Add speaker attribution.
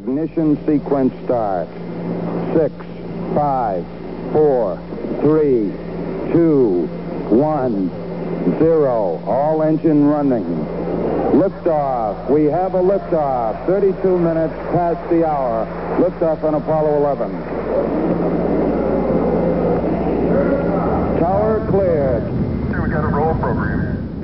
Speaker 1: Ignition sequence start. Six, five, four, three, two, one, zero. All engine running. Liftoff. We have a liftoff. 32 minutes past the hour. Liftoff on Apollo 11. Tower cleared. Here we got a roll program.